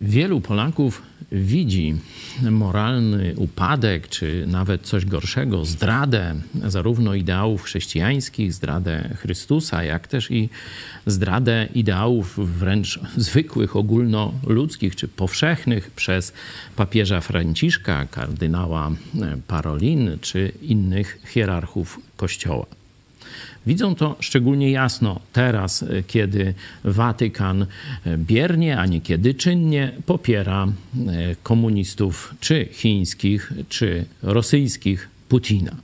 Wielu Polaków widzi moralny upadek, czy nawet coś gorszego, zdradę zarówno ideałów chrześcijańskich, zdradę Chrystusa, jak też i zdradę ideałów wręcz zwykłych, ogólnoludzkich czy powszechnych przez papieża Franciszka, kardynała Parolin czy innych hierarchów Kościoła. Widzą to szczególnie jasno teraz, e, kiedy Watykan e, biernie, a niekiedy czynnie popiera e, komunistów czy chińskich, czy rosyjskich Putina.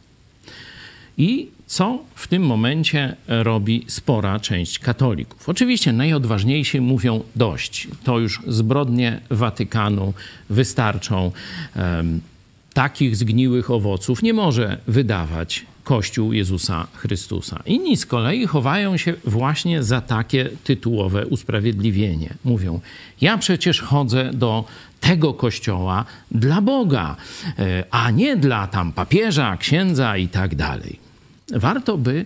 I co w tym momencie robi spora część katolików? Oczywiście najodważniejsi mówią dość. To już zbrodnie Watykanu wystarczą. Takich zgniłych owoców nie może wydawać Kościół Jezusa Chrystusa. Inni z kolei chowają się właśnie za takie tytułowe usprawiedliwienie. Mówią: Ja przecież chodzę do tego kościoła dla Boga, e, a nie dla tam papieża, księdza i tak dalej warto by,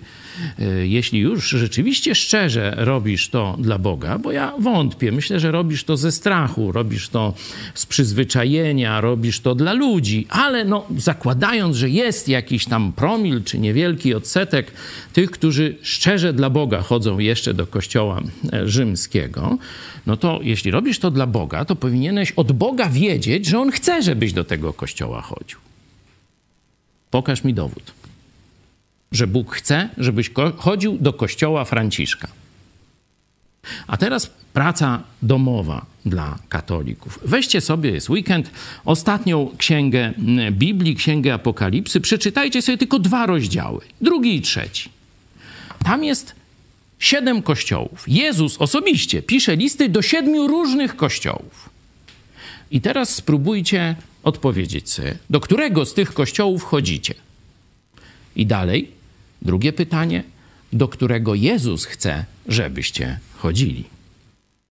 e, jeśli już rzeczywiście szczerze robisz to dla Boga, bo ja wątpię, myślę, że robisz to ze strachu, robisz to z przyzwyczajenia, robisz to dla ludzi, ale no, zakładając, że jest jakiś tam promil czy niewielki odsetek tych, którzy szczerze dla Boga chodzą jeszcze do kościoła e, rzymskiego, no to jeśli robisz to dla Boga, to powinieneś od Boga wiedzieć, że On chce, żebyś do tego kościoła chodził. Pokaż mi dowód że Bóg chce, żebyś chodził do kościoła Franciszka. A teraz praca domowa dla katolików. Weźcie sobie, jest weekend, ostatnią księgę Biblii, księgę Apokalipsy, przeczytajcie sobie tylko dwa rozdziały, drugi i trzeci. Tam jest siedem kościołów. Jezus osobiście pisze listy do siedmiu różnych kościołów. I teraz spróbujcie odpowiedzieć sobie, do którego z tych kościołów chodzicie. I dalej Drugie pytanie, do którego Jezus chce, żebyście chodzili.